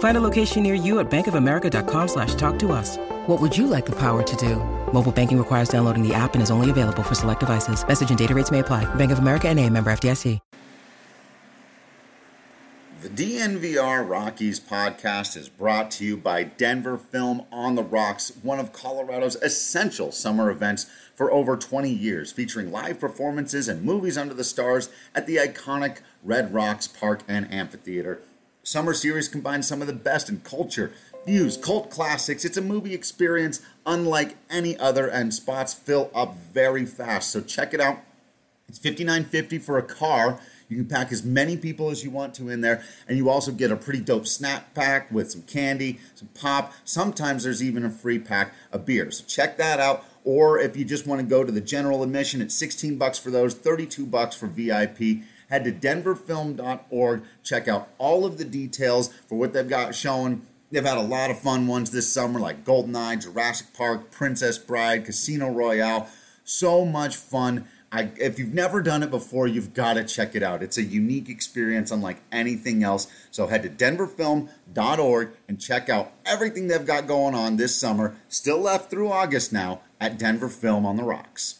Find a location near you at bankofamerica.com slash talk to us. What would you like the power to do? Mobile banking requires downloading the app and is only available for select devices. Message and data rates may apply. Bank of America and a member FDIC. The DNVR Rockies podcast is brought to you by Denver Film on the Rocks, one of Colorado's essential summer events for over 20 years, featuring live performances and movies under the stars at the iconic Red Rocks Park and Amphitheater. Summer series combines some of the best in culture, views, cult classics. It's a movie experience unlike any other, and spots fill up very fast. So check it out. It's $59.50 for a car. You can pack as many people as you want to in there, and you also get a pretty dope snack pack with some candy, some pop. Sometimes there's even a free pack of beer. So check that out. Or if you just want to go to the general admission, it's 16 bucks for those, 32 bucks for VIP. Head to denverfilm.org. Check out all of the details for what they've got showing. They've had a lot of fun ones this summer, like Goldeneye, Jurassic Park, Princess Bride, Casino Royale. So much fun. I, if you've never done it before, you've got to check it out. It's a unique experience unlike anything else. So head to denverfilm.org and check out everything they've got going on this summer, still left through August now, at Denver Film on the Rocks.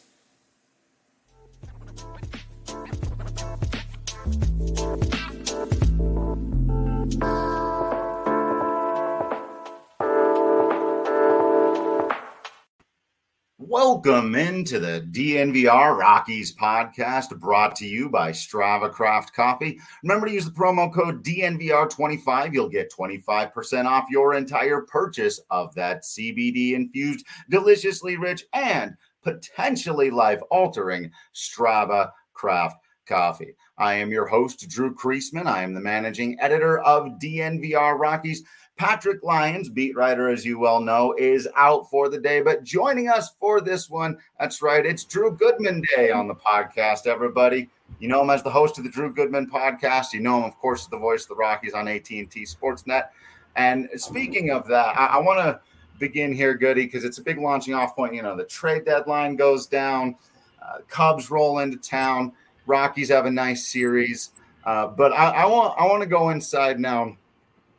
Welcome into the DNVR Rockies podcast brought to you by Strava Craft Coffee. Remember to use the promo code DNVR25. You'll get 25% off your entire purchase of that CBD infused, deliciously rich, and potentially life altering Strava Craft Coffee. I am your host, Drew Creasman. I am the managing editor of DNVR Rockies. Patrick Lyons, beat writer, as you well know, is out for the day. But joining us for this one, that's right, it's Drew Goodman Day on the podcast, everybody. You know him as the host of the Drew Goodman podcast. You know him, of course, as the voice of the Rockies on AT&T Sportsnet. And speaking of that, I, I want to begin here, Goody, because it's a big launching off point. You know, the trade deadline goes down, uh, Cubs roll into town, Rockies have a nice series. Uh, but I, I want I want to go inside now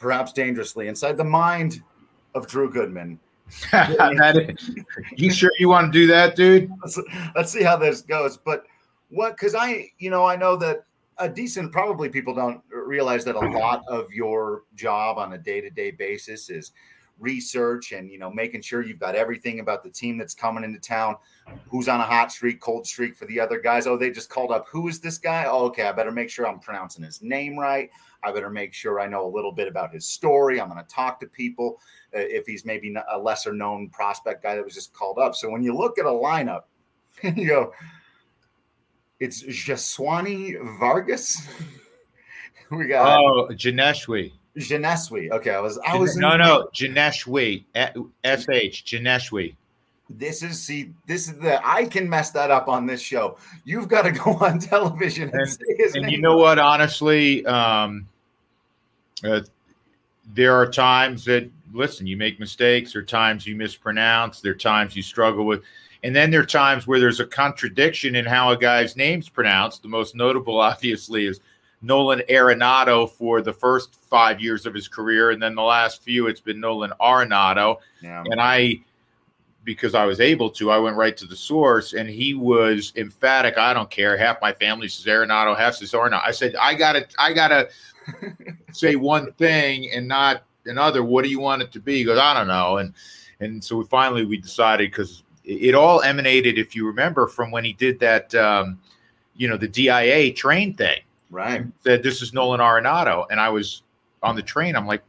perhaps dangerously, inside the mind of Drew Goodman. you sure you want to do that, dude? Let's, let's see how this goes. But what? Because I, you know, I know that a decent, probably people don't realize that a lot of your job on a day to day basis is research and you know making sure you've got everything about the team that's coming into town who's on a hot streak cold streak for the other guys oh they just called up who is this guy oh, okay i better make sure i'm pronouncing his name right I better make sure I know a little bit about his story. I'm going to talk to people uh, if he's maybe a lesser known prospect guy that was just called up. So when you look at a lineup, you go, it's Jeswani Vargas. we got oh Janeshwi. Janeshwi. Okay, I was I was no no Janeshwi S H Janeshwi. This is see, this is the I can mess that up on this show. You've got to go on television and, and, and you know what? Honestly, um, uh, there are times that listen, you make mistakes. There are times you mispronounce. There are times you struggle with, and then there are times where there's a contradiction in how a guy's name's pronounced. The most notable, obviously, is Nolan Arenado for the first five years of his career, and then the last few, it's been Nolan Arenado. Yeah. And I because I was able to, I went right to the source, and he was emphatic. I don't care. Half my family says Arenado, half says Arenado. I said, I gotta, I gotta say one thing and not another. What do you want it to be? He goes, I don't know. And and so we finally we decided because it all emanated, if you remember, from when he did that, um, you know, the DIA train thing. Right. Said this is Nolan Arenado, and I was on the train. I'm like,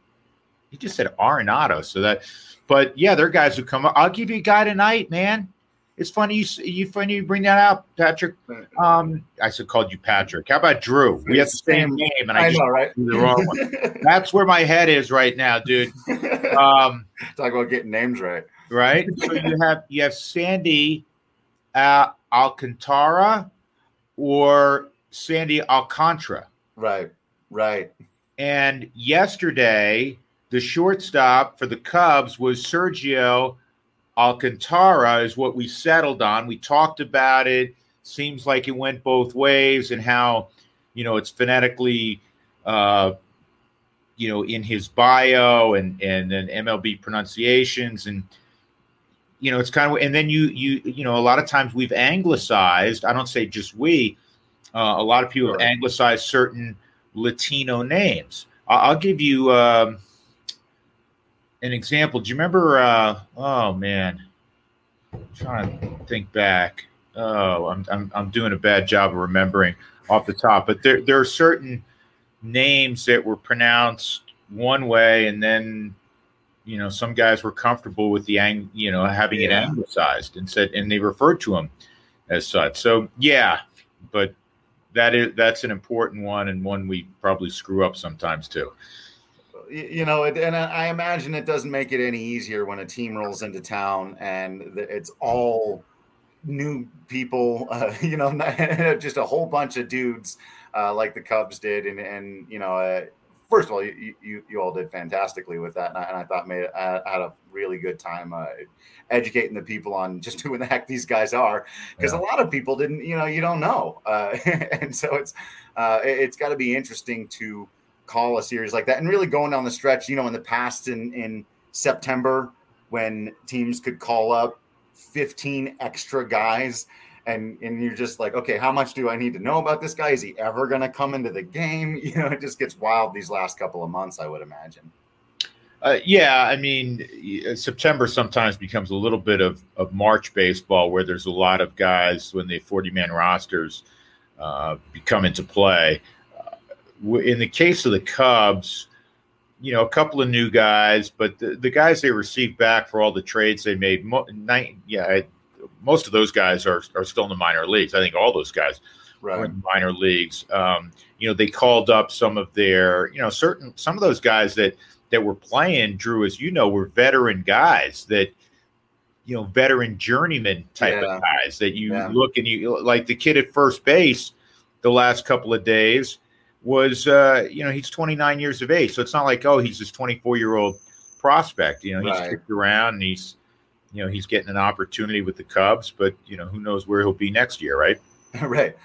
he just said Arenado. So that, but yeah, there are guys who come up. I'll give you a guy tonight, man. It's funny you you funny you bring that out, Patrick. Um, I said called you Patrick. How about Drew? We have the same name, and I, I just know, right? the wrong one. That's where my head is right now, dude. Um, Talk about getting names right. right? So you have you have Sandy uh, Alcantara or Sandy Alcantara. Right. Right. And yesterday, the shortstop for the Cubs was Sergio Alcantara, is what we settled on. We talked about it. Seems like it went both ways, and how you know it's phonetically, uh, you know, in his bio and and then MLB pronunciations, and you know, it's kind of. And then you you you know, a lot of times we've anglicized. I don't say just we. Uh, a lot of people have anglicized certain Latino names. I- I'll give you um, an example. Do you remember? Uh, oh man, I'm trying to think back. Oh, I'm, I'm I'm doing a bad job of remembering off the top. But there there are certain names that were pronounced one way, and then you know some guys were comfortable with the ang you know having it Yeah. anglicized and said and they referred to them as such. So yeah, but that is that's an important one and one we probably screw up sometimes too. You know, and I imagine it doesn't make it any easier when a team rolls into town and it's all new people. Uh, you know, just a whole bunch of dudes uh, like the Cubs did, and and you know, uh, first of all, you, you you all did fantastically with that, and I, and I thought made I had a really good time uh, educating the people on just who in the heck these guys are, because Yeah. a lot of people didn't, you know, you don't know, uh, and so it's uh, it- it's got to be interesting to call a series like that and really going down the stretch you know in the past in in september when teams could call up 15 extra guys and and you're just like okay how much do i need to know about this guy? Is he ever going to come into the game? You know it just gets wild these last couple of months i would imagine. Uh, yeah, I mean, September sometimes becomes a little bit of, of March baseball where there's a lot of guys when the 40 man rosters uh, come into play. Uh, in the case of the Cubs, you know, a couple of new guys, but the, the guys they received back for all the trades they made, nine, yeah, most of those guys are, are still in the minor leagues. I think all those guys were in the minor leagues. Um, you know, they called up some of their, you know, certain some of those guys that that were playing, Drew, as you know, were veteran guys that, you know, veteran journeyman type Yeah. of guys that you Yeah. look and you like the kid at first base the last couple of days was, uh, you know, he's 29 years of age. So it's not like, oh, he's this 24 year old prospect. You know, he's Right. kicked around and he's, you know, he's getting an opportunity with the Cubs, but, you know, who knows where he'll be next year, right? right.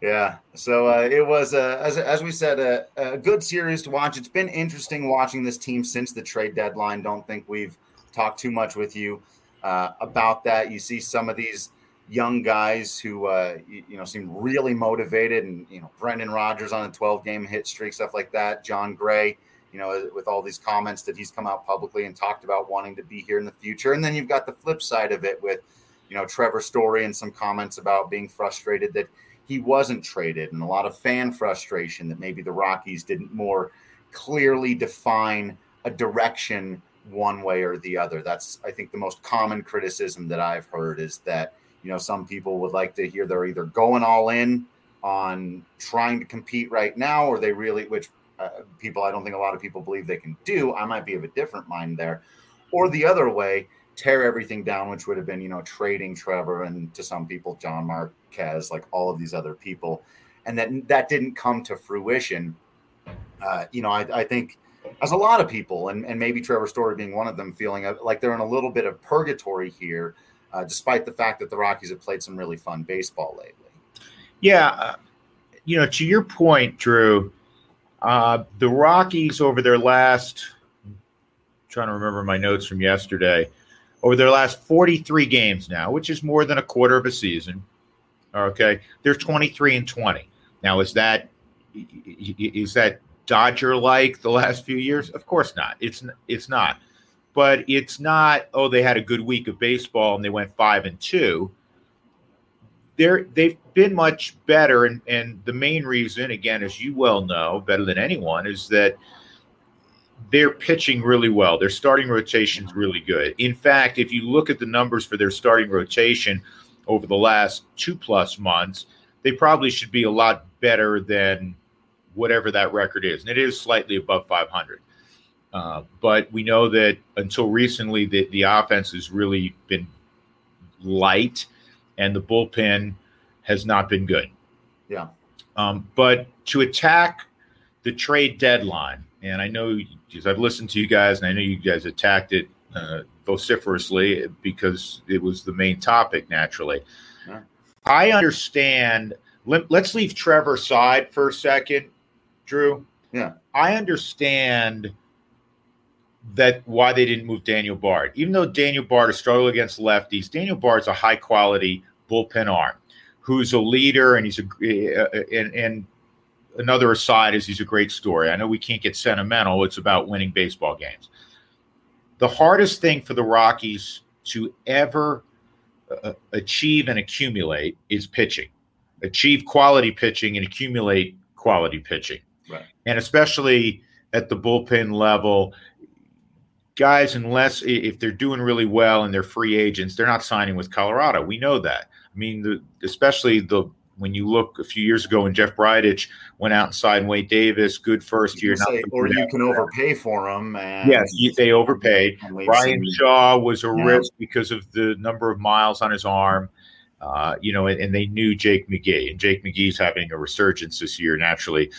Yeah. So uh, it was uh, as, as we said a, a good series to watch. It's been interesting watching this team since the trade deadline. Don't think we've talked too much with you uh, about that. You see some of these young guys who uh, you, you know seem really motivated and you know brendan rodgers on a 12 game hit streak stuff like that. Jon gray you know with all these comments that he's come out publicly and talked about wanting to be here in the future and then you've got the flip side of it with you know Trevor Story and some comments about being frustrated that he wasn't traded and a lot of fan frustration that maybe the Rockies didn't more clearly define a direction one way or the other. That's I think the most common criticism that I've heard is that you know some people would like to hear they're either going all in on trying to compete right now or they really which uh, people I don't think a lot of people believe they can do. I might be of a different mind there. Or the other way, tear everything down, which would have been, you know, trading Trevor and to some people, Germán Marquez, like all of these other people. And that that didn't come to fruition. Uh, you know, I, I think as a lot of people, and, and maybe Trevor Story being one of them, feeling like they're in a little bit of purgatory here, uh, despite the fact that the Rockies have played some really fun baseball lately. Yeah, uh, you know, to your point, Drew, uh, the Rockies over their last, trying to remember my notes from yesterday, over their last 43 games now, which is more than a quarter of a season. Okay, they're 23 and 20. Now, is that is that Dodger like the last few years? Of course not. It's it's not. But it's not. Oh, they had a good week of baseball and they went five and two they're they've been much better, and and the main reason, again, as you well know better than anyone, is that they're pitching really well. Their starting rotation's really good. In fact, if you look at the numbers for their starting rotation over the last two plus months, they probably should be a lot better than whatever that record is, and it is slightly above 500. Uh, but we know that until recently, the, the offense has really been light, and the bullpen has not been good. Yeah. Um, but to attack the trade deadline, and I know because I've listened to you guys, and I know you guys attacked it uh, vociferously because it was the main topic. Naturally, yeah. I understand. Let, let's leave Trevor aside for a second, Drew. Yeah, I understand that why they didn't move Daniel Bard. Even though Daniel Bard has struggled against lefties, Daniel Bard's a high quality bullpen arm who's a leader and he's a uh, and, and another aside is he's a great story. I know we can't get sentimental. It's about winning baseball games. The hardest thing for the Rockies to ever uh, achieve and accumulate is pitching. Achieve quality pitching and accumulate quality pitching. Right. And especially at the bullpen level, guys, unless if they're doing really well and they're free agents, they're not signing with Colorado. We know that. I mean, the, especially the when you look a few years ago when Jeff Bridich went out and signed Wade Davis, good first year. Say, or you can overpay for him. yes, they overpaid. Bryan Shaw was a yeah. risk because of the number of miles on his arm. Uh, you know, and, and, they knew Jake McGee, and Jake McGee's having a resurgence this year naturally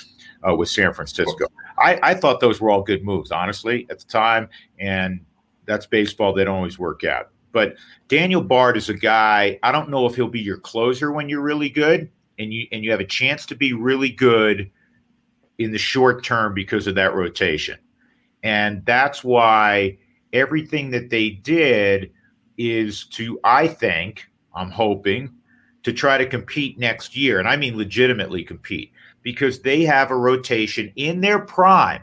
uh, with San Francisco. I, I thought those were all good moves, honestly, at the time. And that's baseball. They don't always work out. But Daniel Bard is a guy. I don't know if he'll be your closer when you're really good, and you and you have a chance to be really good in the short term because of that rotation. And that's why everything that they did is to, I think, I'm hoping, to try to compete next year. And I mean legitimately compete because they have a rotation in their prime.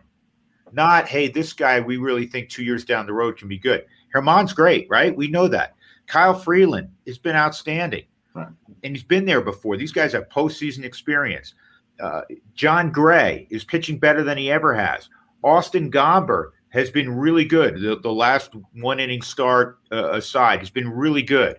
Not, hey, this guy we really think two years down the road can be good. Germán's great, right? We know that. Kyle Freeland has been outstanding. Right. And he's been there before. These guys have postseason experience. Uh, Jon Gray is pitching better than he ever has. Austin Gomber has been really good. The, the last one inning start uh, aside, he's been really good.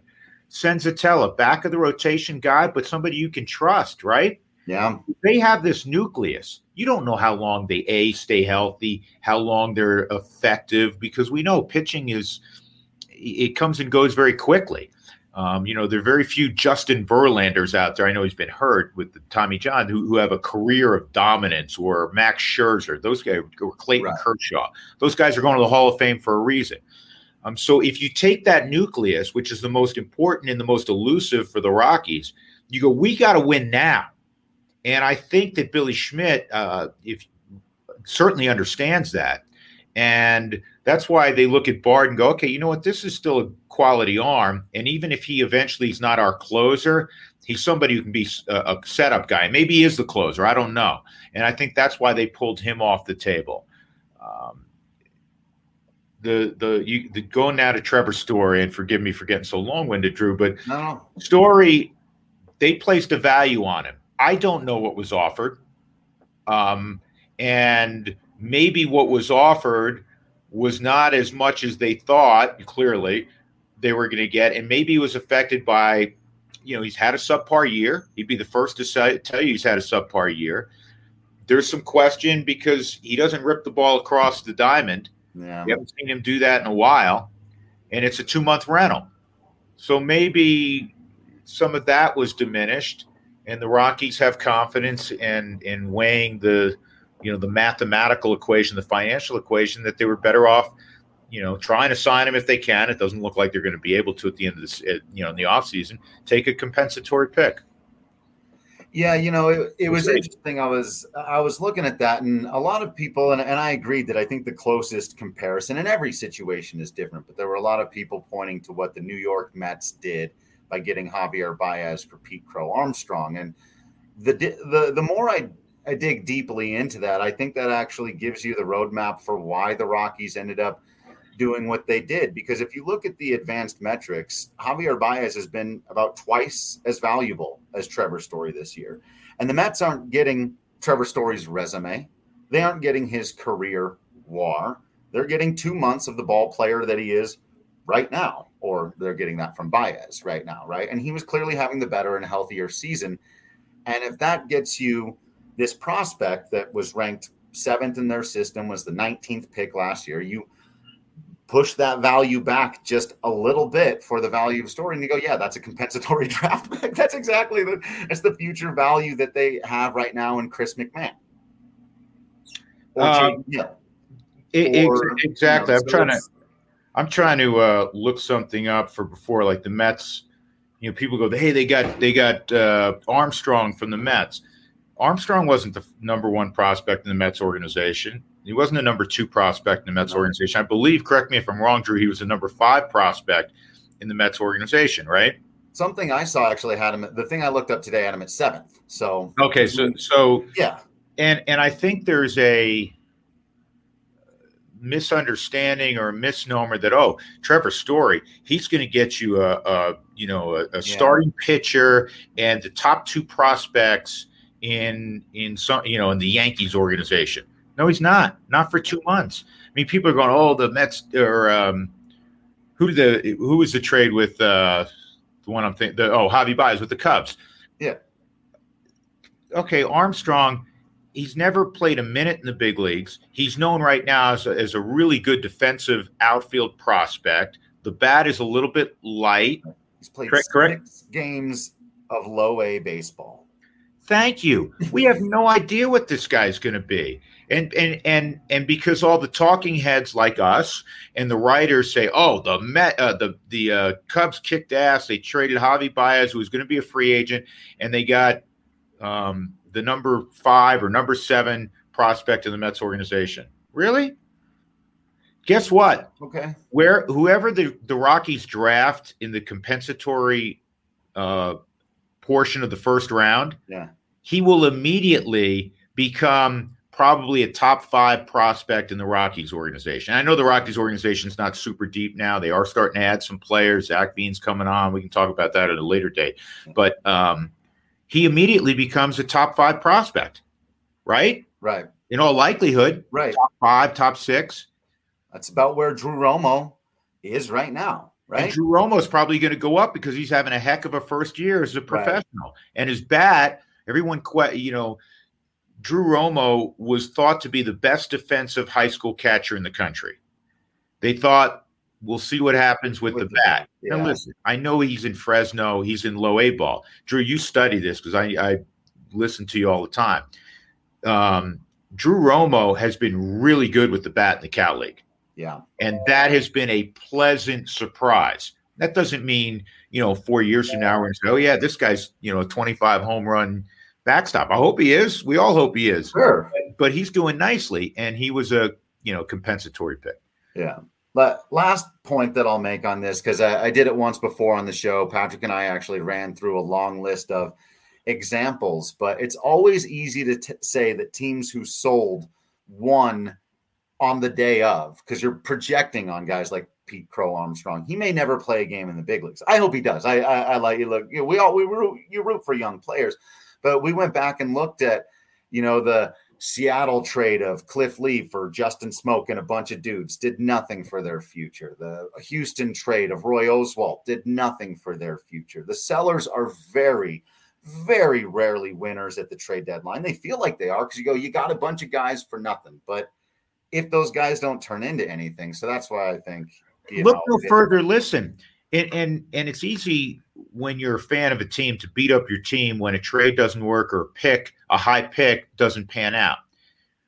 Senzatela, back of the rotation guy, but somebody you can trust, right? Yeah. They have this nucleus. You don't know how long they a stay healthy, how long they're effective, because we know pitching is it comes and goes very quickly. Um, you know, there are very few Justin Verlanders out there. I know he's been hurt with the Tommy John who, who have a career of dominance, or Max Scherzer, those guys, or Clayton right. Kershaw. Those guys are going to the Hall of Fame for a reason. Um, so if you take that nucleus, which is the most important and the most elusive for the Rockies, you go, we got to win now. And I think that Billy Schmidt, uh, if certainly understands that, and that's why they look at Bard and go, okay, you know what? This is still a quality arm, and even if he eventually is not our closer, he's somebody who can be a, a setup guy. Maybe he is the closer. I don't know, and I think that's why they pulled him off the table. Um, the the you the going now to Trevor's story, and forgive me for getting so long winded, Drew, but no. story they placed a value on him I don't know what was offered. Um, and maybe what was offered was not as much as they thought, clearly, they were going to get. And maybe was affected by, you know, he's had a subpar year. He'd be the first to say, tell you he's had a subpar year. There's some question because he doesn't rip the ball across the diamond. Yeah. We haven't seen him do that in a while. And it's a two month rental. So maybe some of that was diminished and the Rockies have confidence in in weighing the you know the mathematical equation, the financial equation that they were better off you know trying to sign him if they can. It doesn't look like they're going to be able to at the end of this eh, you know in the offseason take a compensatory pick. Yeah, you know, it, it was interesting. I was I was looking at that, and a lot of people, and, and I agreed that I think the closest comparison in every situation is different, but there were a lot of people pointing to what the New York Mets did by getting Javier Baez for Pete Crow Armstrong. And the the the more I I dig deeply into that, I think that actually gives you the roadmap for why the Rockies ended up doing what they did. Because if you look at the advanced metrics, Javier Baez has been about twice as valuable as Trevor Story this year. And the Mets aren't getting Trevor Story's resume, they aren't getting his career war. They're getting two months of the ball player that he is right now, or they're getting that from Baez right now, right? And he was clearly having the better and healthier season. And if that gets you this prospect that was ranked seventh in their system, was the 19th pick last year, you push that value back just a little bit for the value of story and you go yeah that's a compensatory draft pick that's exactly the that's the future value that they have right now in chris mcmahon or um, it, or, exactly you know, i'm so trying to i'm trying to uh, look something up for before like the mets you know people go hey they got they got uh, armstrong from the mets armstrong wasn't the number one prospect in the mets organization he wasn't the number two prospect in the Mets no. organization. I believe, correct me if I'm wrong, Drew, he was the number five prospect in the Mets organization, right? Something I saw actually had him. The thing I looked up today had him at seventh. So okay, so so yeah, and and I think there's a misunderstanding or a misnomer that oh Trevor Story he's going to get you a, a you know a, a yeah. starting pitcher and the top two prospects in in some you know in the Yankees organization. No, he's not. Not for two months. I mean, people are going, "Oh, the Mets or um, who did the who was the trade with uh, the one I'm thinking? The, oh, Javi Baez with the Cubs." Yeah. Okay, Armstrong. He's never played a minute in the big leagues. He's known right now as a, as a really good defensive outfield prospect. The bat is a little bit light. He's played correct, correct? games of low A baseball. Thank you. We have no idea what this guy's going to be and and and and because all the talking heads like us and the writers say, "Oh, the Met, uh, the the uh, Cubs kicked ass. They traded Javi Baez, who was going to be a free agent, and they got um, the number five or number seven prospect in the Mets organization." Really? Guess what? Okay. Where whoever the the Rockies draft in the compensatory uh, portion of the first round, yeah, he will immediately become probably a top five prospect in the Rockies organization. I know the Rockies organization is not super deep now. They are starting to add some players. Zac Veen's coming on. We can talk about that at a later date. But um, he immediately becomes a top five prospect, right? Right. In all likelihood, right. Top five, top six. That's about where Drew Romo is right now. Right. And Drew Romo is probably going to go up because he's having a heck of a first year as a professional. Right. And his bat, everyone, you know, Drew Romo was thought to be the best defensive high school catcher in the country. They thought, we'll see what happens with, with the, bat. Yeah. Now, listen, I know he's in Fresno, he's in low A ball. Drew, you study this because I, I listen to you all the time. Um, Drew Romo has been really good with the bat in the Cal League. Yeah. And that has been a pleasant surprise. That doesn't mean, you know, four years from now, we're going to say, oh, yeah, this guy's, you know, a 25 home run backstop. I hope he is. We all hope he is. Sure. But he's doing nicely, and he was a you know compensatory pick. Yeah. But last point that I'll make on this, because I, I, did it once before on the show. Patrick and I actually ran through a long list of examples, but it's always easy to t- say that teams who sold won on the day of because you're projecting on guys like Pete Crow Armstrong. He may never play a game in the big leagues. I hope he does. I, I, I like you. Look, you know, we all we root, you root for young players, but we went back and looked at, you know, the Seattle trade of Cliff Lee for Justin Smoak and a bunch of dudes did nothing for their future. The Houston trade of Roy Oswalt did nothing for their future. The sellers are very, very rarely winners at the trade deadline. They feel like they are because you go, you got a bunch of guys for nothing. But if those guys don't turn into anything, so that's why I think. Look know, no further. Listen, and and and it's easy when you're a fan of a team to beat up your team when a trade doesn't work or a pick, a high pick doesn't pan out.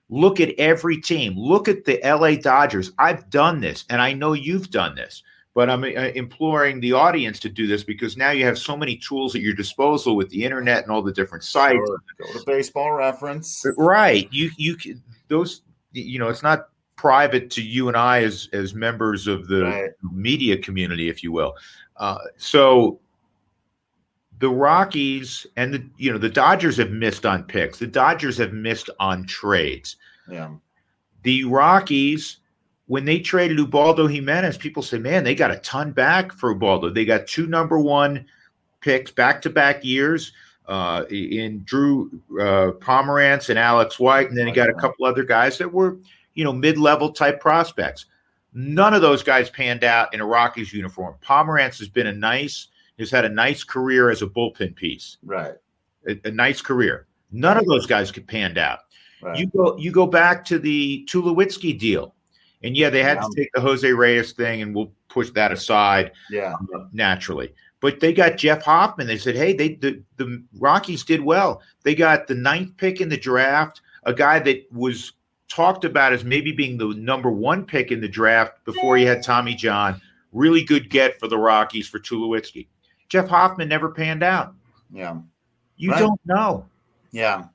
Look at every team. Look at the LA Dodgers. I've done this and I know you've done this, but I'm uh, imploring the audience to do this because now you have so many tools at your disposal with the internet and all the different sites. Sure. Go to baseball reference. Right. You you can those you know, it's not private to you and I as as members of the right. media community, if you will. Uh, so the Rockies and the you know the Dodgers have missed on picks. The Dodgers have missed on trades. Yeah. The Rockies when they traded Ubaldo Jimenez, people say, man, they got a ton back for Ubaldo. They got two number one picks back to back years uh, in Drew uh, Pomeranz and Alex White, and then he got a couple other guys that were, you know, mid level type prospects. None of those guys panned out in a Rockies uniform. Pomeranz has been a nice, has had a nice career as a bullpen piece. Right. A, a nice career. None of those guys could panned out. Right. You go, you go back to the Tulowitzki deal, and yeah, they had yeah. to take the Jose Reyes thing, and we'll push that aside. Yeah, uh, naturally. But they got Jeff Hoffman. They said, hey, they the, the Rockies did well. They got the ninth pick in the draft, a guy that was talked about as maybe being the number one pick in the draft before he had Tommy John. Really good get for the Rockies for Tulowitzki. Jeff Hoffman never panned out. Yeah. You right. don't know. Yeah.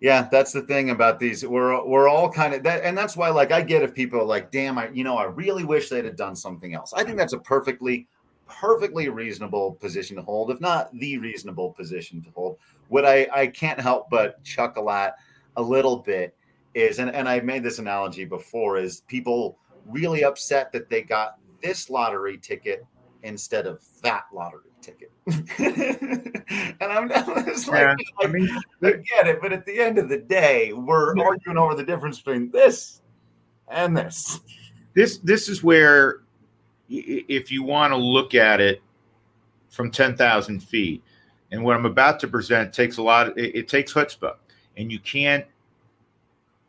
Yeah, that's the thing about these. We're we're all kind of that, and that's why, like, I get if people are like, "Damn, I, you know, I really wish they'd have done something else." I think that's a perfectly perfectly reasonable position to hold, if not the reasonable position to hold. What I, I can't help but chuckle at a little bit is, and, and I made this analogy before, is people really upset that they got this lottery ticket instead of that lottery ticket. and I'm just like, yeah, I, mean, I get it, but at the end of the day, we're arguing over the difference between this and this. This this is where if you want to look at it from 10,000 feet, and what I'm about to present takes a lot, of, it, it takes chutzpah, and you can't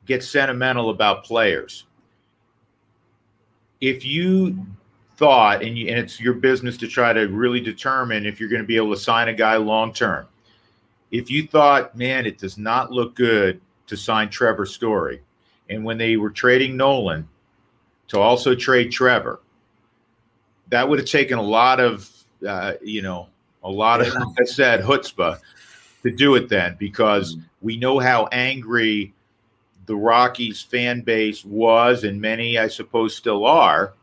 get sentimental about players. If you thought, and, you, and it's your business to try to really determine if you're going to be able to sign a guy long term. If you thought, man, it does not look good to sign Trevor Story, and when they were trading Nolan to also trade Trevor, that would have taken a lot of, uh, you know, a lot of, like I said, chutzpah to do it then because we know how angry the Rockies fan base was, and many, I suppose, still are.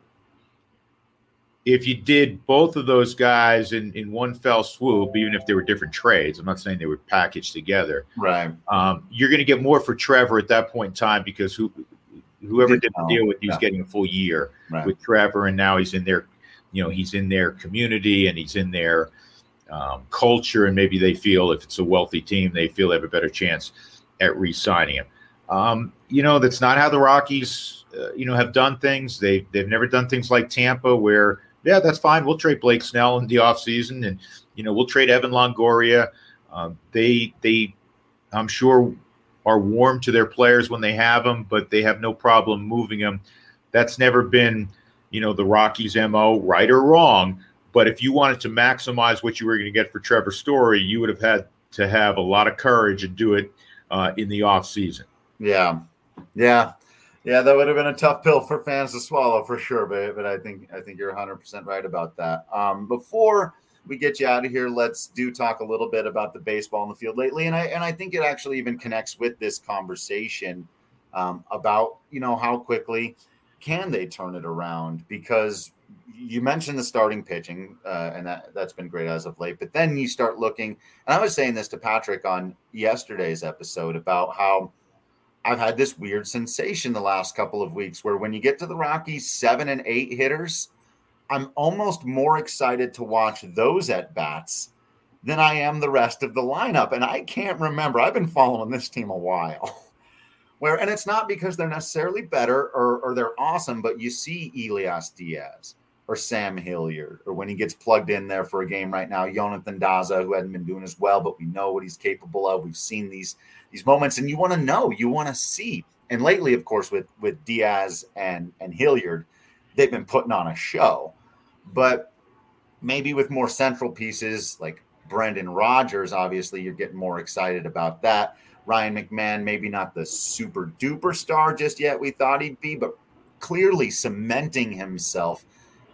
If you did both of those guys in, in one fell swoop, even if they were different trades, I'm not saying they were packaged together. Right. Um, you're going to get more for Trevor at that point in time because who, whoever did the deal with you was getting a full year right. with Trevor, and now he's in their you know he's in their community and he's in their um, culture, and maybe they feel if it's a wealthy team, they feel they have a better chance at re-signing him. Um, you know, that's not how the Rockies, uh, you know, have done things. They they've never done things like Tampa, where yeah, that's fine. We'll trade Blake Snell in the offseason, and you know, we'll trade Evan Longoria. Um, they they, I'm sure, are warm to their players when they have them, but they have no problem moving them. That's never been you know, the Rockies' MO, right or wrong. But if you wanted to maximize what you were going to get for Trevor Story, you would have had to have a lot of courage and do it uh, in the off season. Yeah, yeah, yeah. That would have been a tough pill for fans to swallow for sure. But but I think I think you're 100 percent right about that. Um, before we get you out of here, let's do talk a little bit about the baseball in the field lately, and I and I think it actually even connects with this conversation um, about you know how quickly can they turn it around? Because you mentioned the starting pitching, uh, and that that's been great as of late. But then you start looking, and I was saying this to Patrick on yesterday's episode about how I've had this weird sensation the last couple of weeks where when you get to the Rockies seven and eight hitters, I'm almost more excited to watch those at bats than I am the rest of the lineup. And I can't remember. I've been following this team a while. Where and it's not because they're necessarily better or, or they're awesome, but you see Elias Diaz or Sam Hilliard, or when he gets plugged in there for a game right now, Yonathan Daza, who hadn't been doing as well, but we know what he's capable of. We've seen these these moments, and you want to know, you want to see. And lately, of course, with with Diaz and and Hilliard, they've been putting on a show. But maybe with more central pieces like Brendan Rodgers, obviously, you're getting more excited about that. Ryan McMahon, maybe not the super duper star just yet we thought he'd be, but clearly cementing himself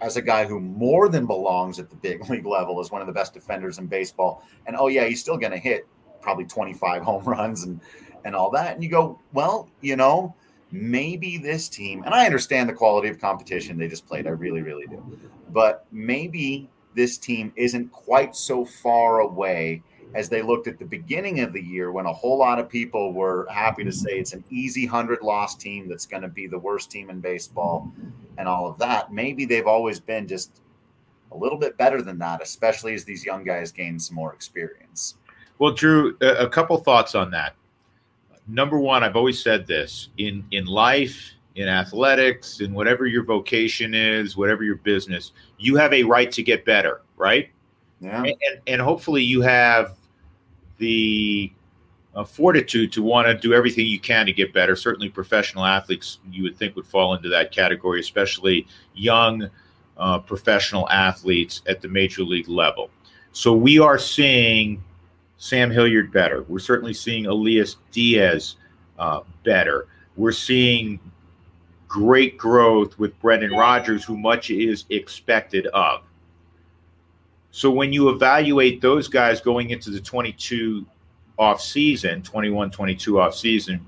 as a guy who more than belongs at the big league level as one of the best defenders in baseball. And oh yeah, he's still going to hit probably 25 home runs and and all that. And you go, well, you know, maybe this team, and I understand the quality of competition they just played. I really, really do. But maybe this team isn't quite so far away as they looked at the beginning of the year when a whole lot of people were happy to say it's an easy 100 loss team that's going to be the worst team in baseball and all of that. Maybe they've always been just a little bit better than that, especially as these young guys gain some more experience. Well, Drew, a couple thoughts on that. Number one, I've always said this in in life, in athletics, in whatever your vocation is, whatever your business, you have a right to get better, right? Yeah. And, and hopefully you have the uh, fortitude to want to do everything you can to get better. Certainly, professional athletes you would think would fall into that category, especially young uh, professional athletes at the major league level. So we are seeing Sam Hilliard better. We're certainly seeing Elias Diaz uh, better. We're seeing great growth with Brendan Rodgers, who much is expected of. So when you evaluate those guys going into the 22 off season, 21 22 off season,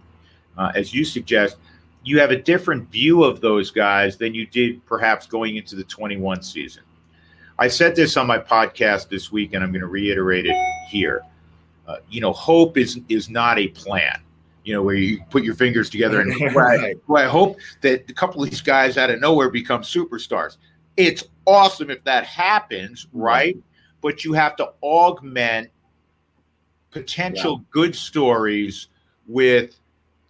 uh, as you suggest, you have a different view of those guys than you did perhaps going into the 21 season. I said this on my podcast this week, and I'm going to reiterate it here. Uh, you know, hope is is not a plan. You know, where you put your fingers together and right. well, I hope that a couple of these guys out of nowhere become superstars. It's awesome if that happens, mm-hmm. right? But you have to augment potential yeah. good stories with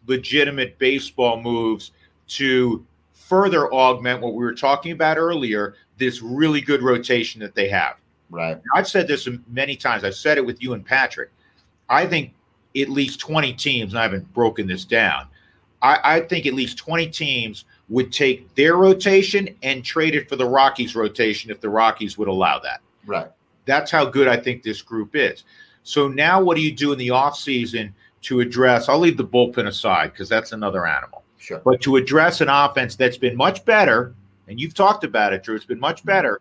legitimate baseball moves to further augment what we were talking about earlier this really good rotation that they have. Right. I've said this many times. I've said it with you and Patrick. I think at least 20 teams, and I haven't broken this down. I, I think at least 20 teams would take their rotation and trade it for the Rockies rotation if the Rockies would allow that. Right. That's how good I think this group is. So now what do you do in the offseason to address? I'll leave the bullpen aside because that's another animal. Sure. But to address an offense that's been much better, and you've talked about it, Drew, it's been much mm-hmm. better,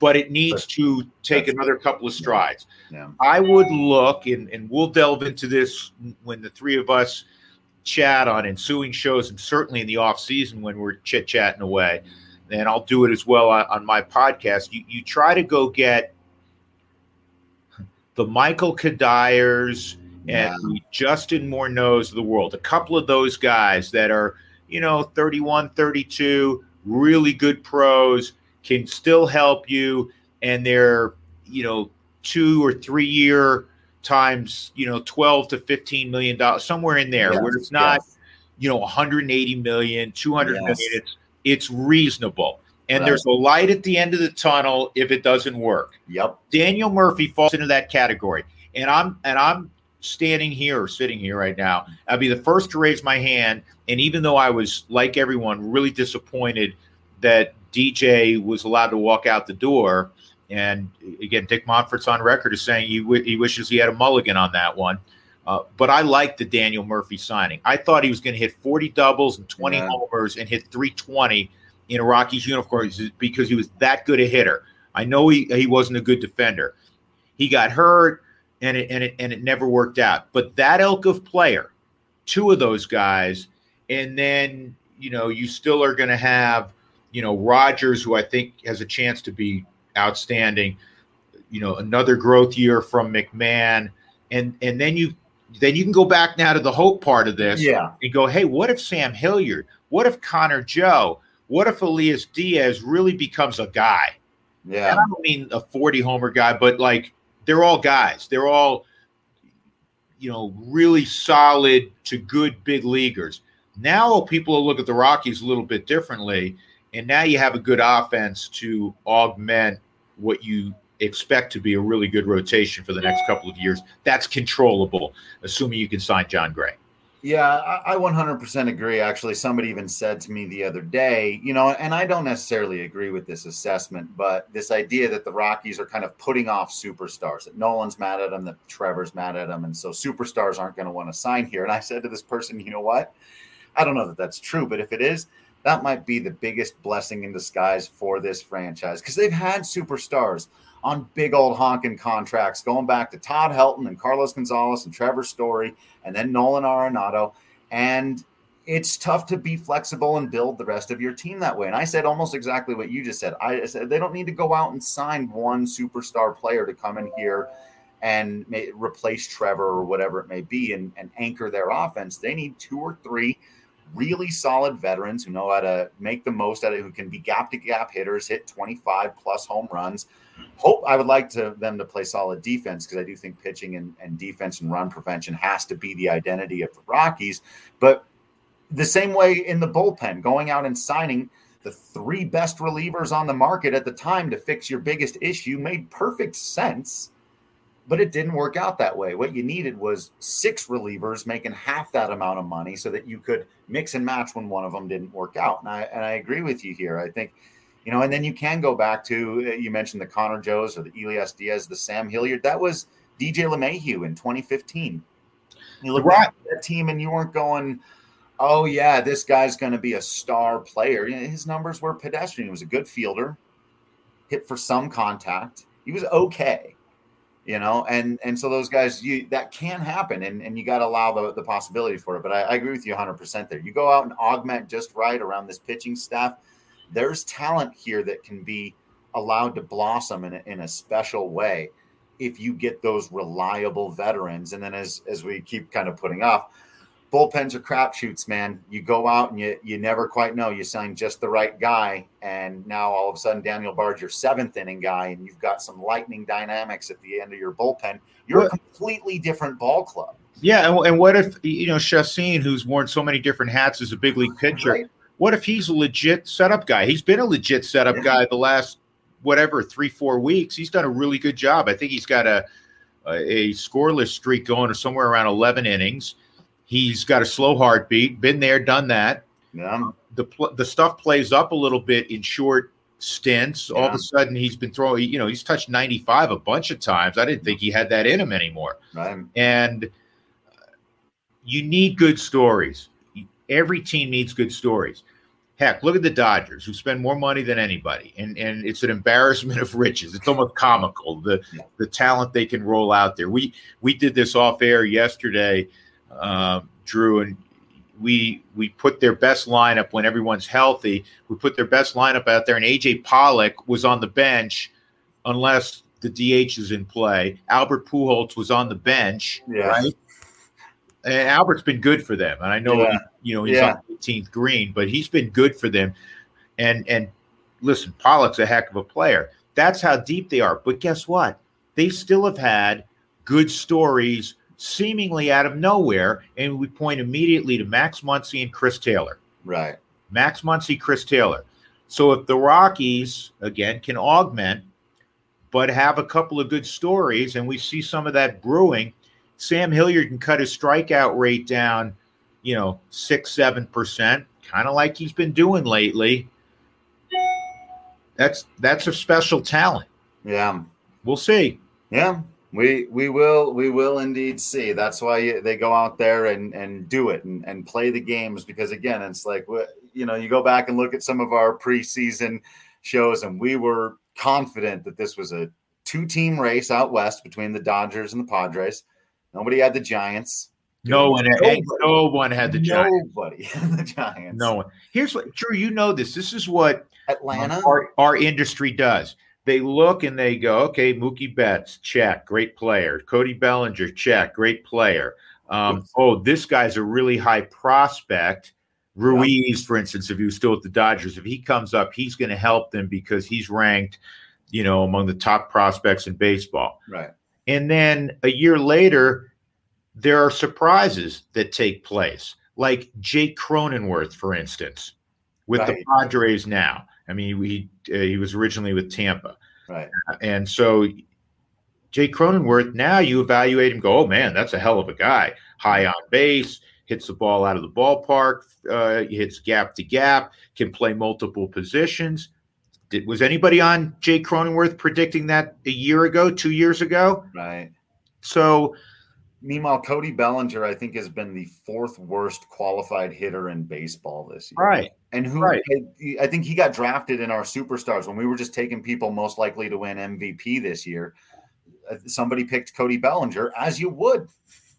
but it needs to take that's another couple of strides. Yeah. I would look, and, and we'll delve into this when the three of us chat on ensuing shows, and certainly in the off season when we're chit chatting away. And I'll do it as well on, on my podcast. You, you try to go get the Michael Cuddyers and the Justin Morneaus of the world. A couple of those guys that are, you know, 31, 32, really good pros, can still help you, and they're, you know, two or three year times, you know, 12 to 15 million dollars, somewhere in there, yes, where it's not, yes. you know, 180 million, 200 yes. million. It's it's reasonable. And right. there's a light at the end of the tunnel if it doesn't work. Yep. Daniel Murphy falls into that category. And I'm and I'm standing here or sitting here right now, I'd be the first to raise my hand. And even though I was, like everyone, really disappointed that DJ was allowed to walk out the door, and again, Dick Monfort's on record as saying he, w- he wishes he had a mulligan on that one. Uh, but I like the Daniel Murphy signing. I thought he was going to hit 40 doubles and 20 yeah. homers and hit 320 in a Rockies uniform because he was that good a hitter. I know he, he wasn't a good defender. He got hurt and it, and it and it never worked out. But that elk of player, two of those guys, and then you know you still are going to have you know Rodgers, who I think has a chance to be outstanding. You know, another growth year from McMahon, and and then you then you can go back now to the hope part of this, yeah, and go, hey, what if Sam Hilliard? What if Connor Joe? What if Elias Diaz really becomes a guy? Yeah, and I don't mean a forty homer guy, but like they're all guys. They're all, you know, really solid to good big leaguers. Now people will look at the Rockies a little bit differently, and now you have a good offense to augment what you expect to be a really good rotation for the next couple of years. That's controllable, assuming you can sign Jon Gray. Yeah, I, I 100% agree. Actually, somebody even said to me the other day, you know, and I don't necessarily agree with this assessment, but this idea that the Rockies are kind of putting off superstars, that Nolan's mad at them, that Trevor's mad at them, and so superstars aren't going to want to sign here. And I said to this person, you know what? I don't know that that's true, but if it is, that might be the biggest blessing in disguise for this franchise because they've had superstars on big old honking contracts going back to Todd Helton and Carlos Gonzalez and Trevor Story and then Nolan Arenado. And it's tough to be flexible and build the rest of your team that way. And I said almost exactly what you just said. I said they don't need to go out and sign one superstar player to come in here and replace Trevor or whatever it may be and, and anchor their offense, they need two or three really solid veterans who know how to make the most out of it, who can be gap to gap hitters, hit 25 plus home runs. Hope I would like to them to play solid defense because I do think pitching and, and defense and run prevention has to be the identity of the Rockies. But the same way in the bullpen, going out and signing the three best relievers on the market at the time to fix your biggest issue made perfect sense but it didn't work out that way. What you needed was six relievers making half that amount of money so that you could mix and match when one of them didn't work out. And I and I agree with you here. I think, you know, and then you can go back to uh, you mentioned the Connor Joes or the Elias Diaz, the Sam Hilliard. That was DJ LeMahieu in 2015. You look right. at that team and you weren't going, oh yeah, this guy's going to be a star player. His numbers were pedestrian. He was a good fielder, hit for some contact. He was okay you know? And and so those guys you that can happen and, and you got to allow the, the possibility for it. But I, I, agree with you 100% there. You go out and augment just right around this pitching staff. There's talent here that can be allowed to blossom in a, in a special way if you get those reliable veterans. And then as as we keep kind of putting off bullpens are crapshoots, man. You go out and you you never quite know. You sign just the right guy, and now all of a sudden Daniel Bard's your seventh inning guy, and you've got some lightning dynamics at the end of your bullpen. You're a completely different ball club. Yeah, and, and what if you know Chacin, who's worn so many different hats as a big league pitcher? Right. What if he's a legit setup guy? He's been a legit setup yeah. guy the last whatever three four weeks. He's done a really good job. I think he's got a a, a scoreless streak going or somewhere around eleven innings. He's got a slow heartbeat. Been there, done that. Yeah. The the stuff plays up a little bit in short stints. Yeah. All of a sudden, he's been throwing. You know, he's touched ninety five a bunch of times. I didn't think he had that in him anymore. Right. And uh, you need good stories. Every team needs good stories. Heck, look at the Dodgers, who spend more money than anybody, and and it's an embarrassment of riches. It's almost comical the the talent they can roll out there. We we did this off air yesterday uh, Drew, and we we put their best lineup when everyone's healthy. We put their best lineup out there, and AJ Pollock was on the bench, unless the DH is in play. Albert Pujols was on the bench, yeah. right? And Albert's been good for them, and I know yeah. you know he's yeah. on 18th green, but he's been good for them. And and listen, Pollock's a heck of a player. That's how deep they are. But guess what? They still have had good stories seemingly out of nowhere, and we point immediately to Max Muncy and Chris Taylor. Right. Max Muncy, Chris Taylor. So if the Rockies again can augment, but have a couple of good stories, and we see some of that brewing, Sam Hilliard can cut his strikeout rate down, you know, six, seven percent, kind of like he's been doing lately. That's that's a special talent. Yeah. We'll see. Yeah. We we will we will indeed see. That's why they go out there and and do it and, and play the games because again, it's like you know you go back and look at some of our preseason shows and we were confident that this was a two team race out west between the Dodgers and the Padres. Nobody had the Giants. No one, had, no one had the Giants. Nobody had the Giants. No one. Here's what, Drew. You know this. This is what Atlanta, our, our industry does they look and they go, okay, Mookie Betts, check, great player. Cody Bellinger, check, great player. Um, oh, this guy's a really high prospect. Ruiz, for instance, if he was still at the Dodgers, if he comes up, he's going to help them because he's ranked, you know, among the top prospects in baseball. Right. And then a year later, there are surprises that take place, like Jake Cronenworth, for instance, with right. the Padres now. I mean, he uh, he was originally with Tampa, right? And so, Jay Cronenworth. Now you evaluate him. Go, oh man, that's a hell of a guy. High on base, hits the ball out of the ballpark, uh, hits gap to gap, can play multiple positions. Did, was anybody on Jay Cronenworth predicting that a year ago, two years ago? Right. So Meanwhile, Cody Bellinger, I think, has been the fourth worst qualified hitter in baseball this year. Right. And who right. I think he got drafted in our superstars when we were just taking people most likely to win MVP this year. Uh, somebody picked Cody Bellinger, as you would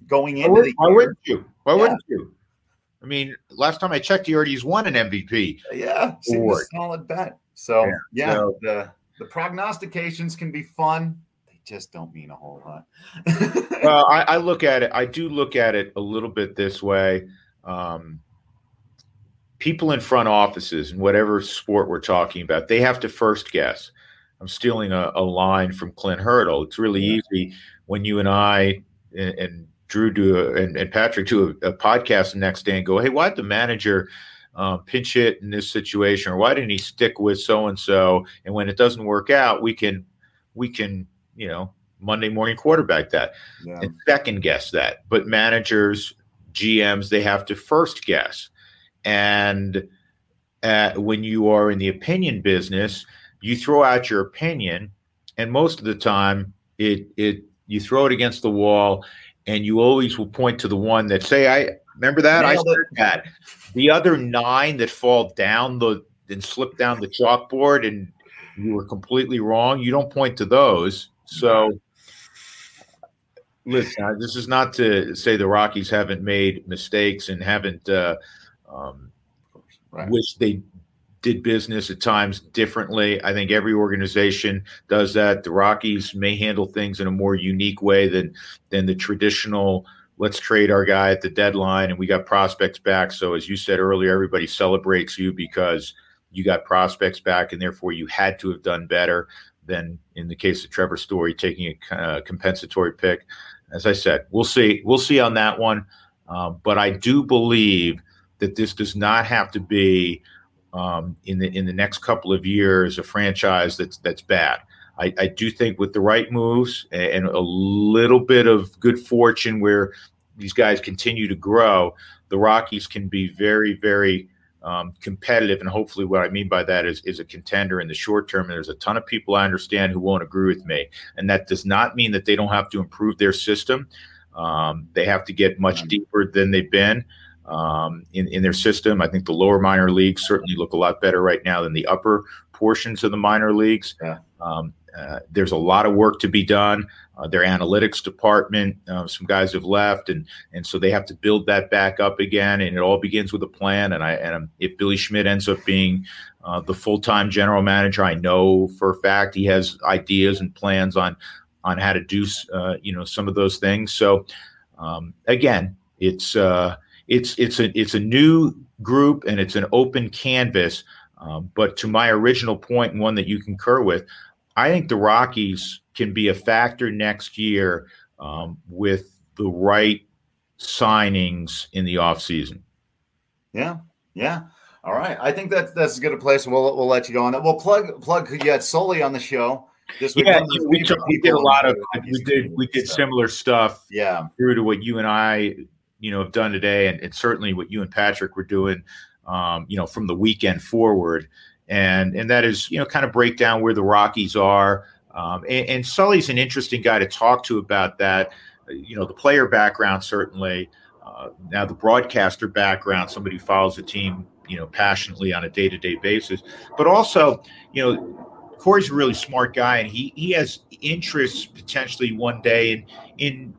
going into why the Why wouldn't you? Why yeah. wouldn't you? I mean, last time I checked, he already won an MVP. Yeah, seems a solid bet. So yeah, yeah so, the the prognostications can be fun just don't mean a whole lot. well, I, I, look at it. I do look at it a little bit this way. Um, people in front offices and whatever sport we're talking about, they have to first guess. I'm stealing a, a line from Clint Hurdle. It's really yeah. easy when you and I and, and Drew do a, and, and, Patrick do a, a, podcast the next day and go, hey, why did the manager um, pinch hit in this situation, or why didn't he stick with so and so? And when it doesn't work out, we can we can you know Monday morning quarterback that yeah. and second guess that. But managers, GMs, they have to first guess. And uh, when you are in the opinion business, you throw out your opinion, and most of the time, it it you throw it against the wall, and you always will point to the one that say, "I remember that Nailed I said it. that." The other nine that fall down the and slip down the chalkboard, and you were completely wrong. You don't point to those. So, listen, this is not to say the Rockies haven't made mistakes and haven't uh, um, right. wish they did business at times differently. I think every organization does that. The Rockies may handle things in a more unique way than than the traditional. Let's trade our guy at the deadline, and we got prospects back. So, as you said earlier, everybody celebrates you because you got prospects back, and therefore you had to have done better than in the case of Trevor Story taking a uh, compensatory pick. As I said, we'll see. We'll see on that one. Uh, but I do believe that this does not have to be um, in the in the next couple of years a franchise that's that's bad. I, I do think with the right moves and a little bit of good fortune where these guys continue to grow, the Rockies can be very very um, competitive. And hopefully, what I mean by that is is a contender in the short term. And there's a ton of people I understand who won't agree with me, and that does not mean that they don't have to improve their system. Um, they have to get much mm-hmm. deeper than they've been um, in, in their system. I think the lower minor leagues certainly look a lot better right now than the upper portions of the minor leagues. Yeah. Um, uh, there's a lot of work to be done. Uh, their analytics department, uh, some guys have left, and and so they have to build that back up again. And it all begins with a plan. And I and if Billy Schmidt ends up being uh, the full time general manager, I know for a fact he has ideas and plans on on how to do uh, you know some of those things. So um, again, it's it's it's a it's a new group and it's an open canvas. Um, but to my original point, one that you concur with, I think the Rockies can be a factor next year um, with the right signings in the offseason. Yeah, yeah. All right. I think that that's as good a place. We'll we'll let you go on that. We'll plug plug you had Sully on the show. This yeah, we, we did a lot of we did we did similar stuff. Yeah, through to what you and I you know have done today, and, and certainly what you and Patrick were doing, um, you know, from the weekend forward, and and that is you know kind of break down where the Rockies are. Um, and, and Sully's an interesting guy to talk to about that. You know, the player background certainly. Uh, now the broadcaster background, somebody who follows the team, you know, passionately on a day-to-day basis, but also, you know, Corey's a really smart guy, and he he has interests potentially one day in in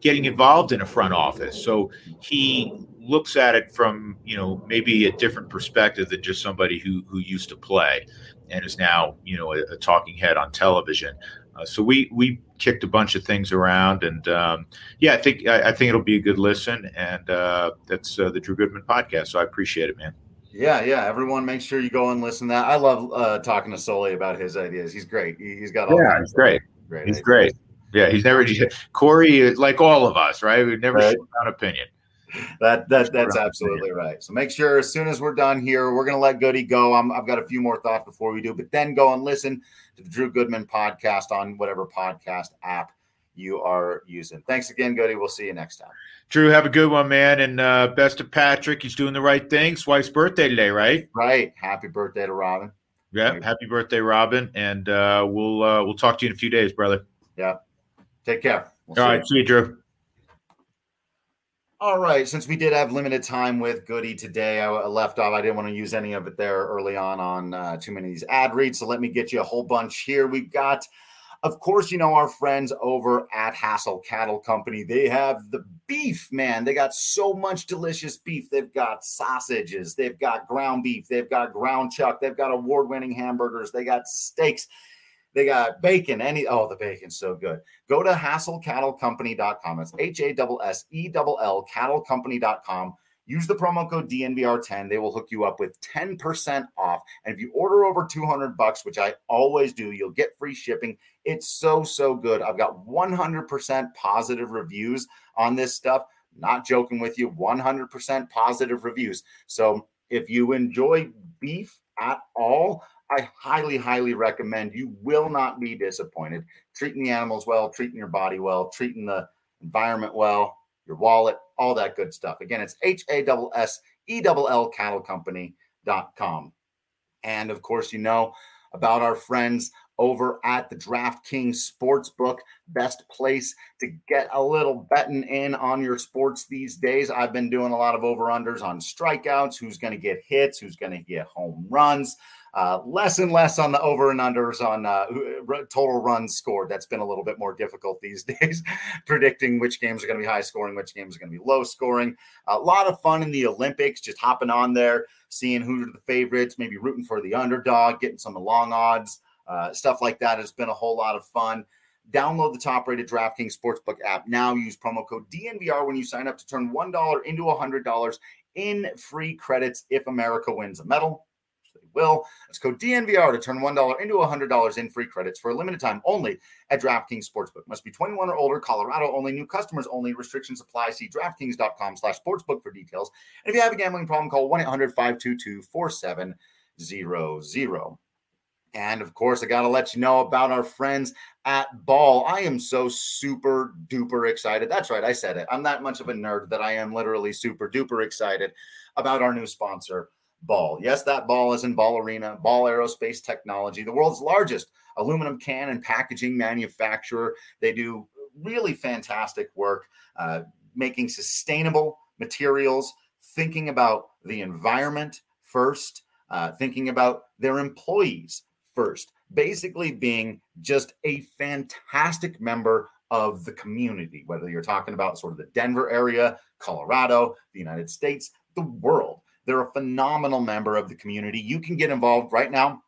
getting involved in a front office. So he looks at it from you know maybe a different perspective than just somebody who who used to play and is now you know a, a talking head on television. Uh, so we we kicked a bunch of things around, and um, yeah, I think I, I, think it'll be a good listen, and uh, that's uh, the Drew Goodman podcast. So I appreciate it, man. Yeah, yeah. Everyone, make sure you go and listen to that. I love uh, talking to Sully about his ideas. He's great. He, has got all. Yeah, he's great. Great. He's ideas. great. Yeah, he's never Corey, like all of us, right? We've never right. shown opinion. That that that's absolutely right. So make sure as soon as we're done here, we're gonna let Goody go. i have got a few more thoughts before we do, but then go and listen to the Drew Goodman podcast on whatever podcast app you are using. Thanks again, Goody. We'll see you next time. Drew, have a good one, man, and uh, best to Patrick. He's doing the right thing. wife's birthday today, right? Right. Happy birthday to Robin. Yeah, happy birthday, Robin, and uh, we'll uh, we'll talk to you in a few days, brother. Yeah. Take care. We'll All right. You. See you, Drew. All right. Since we did have limited time with Goody today, I left off. I didn't want to use any of it there early on on uh, too many of these ad reads. So let me get you a whole bunch here. We've got, of course, you know, our friends over at Hassell Cattle Company. They have the beef, man. They got so much delicious beef. They've got sausages, they've got ground beef, they've got ground chuck, they've got award winning hamburgers, they got steaks They got bacon. Any oh, the bacon's so good. Go to hassellcattlecompany.com. It's H A S S E L L cattlecompany.com. Use the promo code DNVR10. They will hook you up with 10% off. And if you order over 200 bucks, which I always do, you'll get free shipping. It's so, so good. I've got 100% positive reviews on this stuff. Not joking with you, 100% positive reviews. So if you enjoy beef at all, I highly, highly recommend. You will not be disappointed. Treating the animals well, treating your body well, treating the environment well, your wallet, all that good stuff. Again, it's H A S S E L L cattle company.com. And of course, you know about our friends over at the DraftKings Sportsbook, best place to get a little betting in on your sports these days. I've been doing a lot of over unders on strikeouts, who's going to get hits, who's going to get home runs. Uh, less and less on the over and unders on uh, total runs scored. That's been a little bit more difficult these days, predicting which games are going to be high scoring, which games are going to be low scoring. A lot of fun in the Olympics, just hopping on there, seeing who are the favorites, maybe rooting for the underdog, getting some long odds, uh, stuff like that has been a whole lot of fun. Download the top rated DraftKings Sportsbook app now. Use promo code DNVR when you sign up to turn $1 into $100 in free credits if America wins a medal They will. Let's code DNVR to turn $1 into $100 in free credits for a limited time only at DraftKings Sportsbook. Must be 21 or older, Colorado only, new customers only. Restrictions apply. See DraftKings.com slash sportsbook for details. And if you have a gambling problem, call 1-800-522-4700. And of course, I got to let you know about our friends at Ball. I am so super duper excited. That's right, I said it. I'm that much of a nerd that I am literally super duper excited about our new sponsor, Ball. Yes, that ball is in Ball Arena, Ball Aerospace Technology, the world's largest aluminum can and packaging manufacturer. They do really fantastic work uh, making sustainable materials, thinking about the environment first, uh, thinking about their employees first, basically being just a fantastic member of the community, whether you're talking about sort of the Denver area, Colorado, the United States, the world. They're a phenomenal member of the community. You can get involved right now.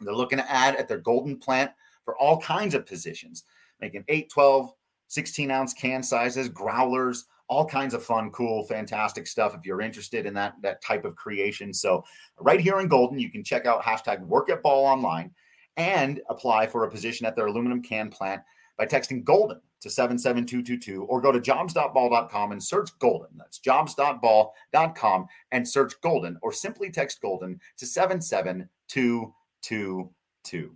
They're looking to add at their golden plant for all kinds of positions, making 8, 12, 16 ounce can sizes, growlers, all kinds of fun, cool, fantastic stuff if you're interested in that, that type of creation. So, right here in Golden, you can check out hashtag work at ball online and apply for a position at their aluminum can plant by texting Golden to 77222 or go to jobs.ball.com and search Golden. That's jobs.ball.com and search Golden or simply text Golden to 77222.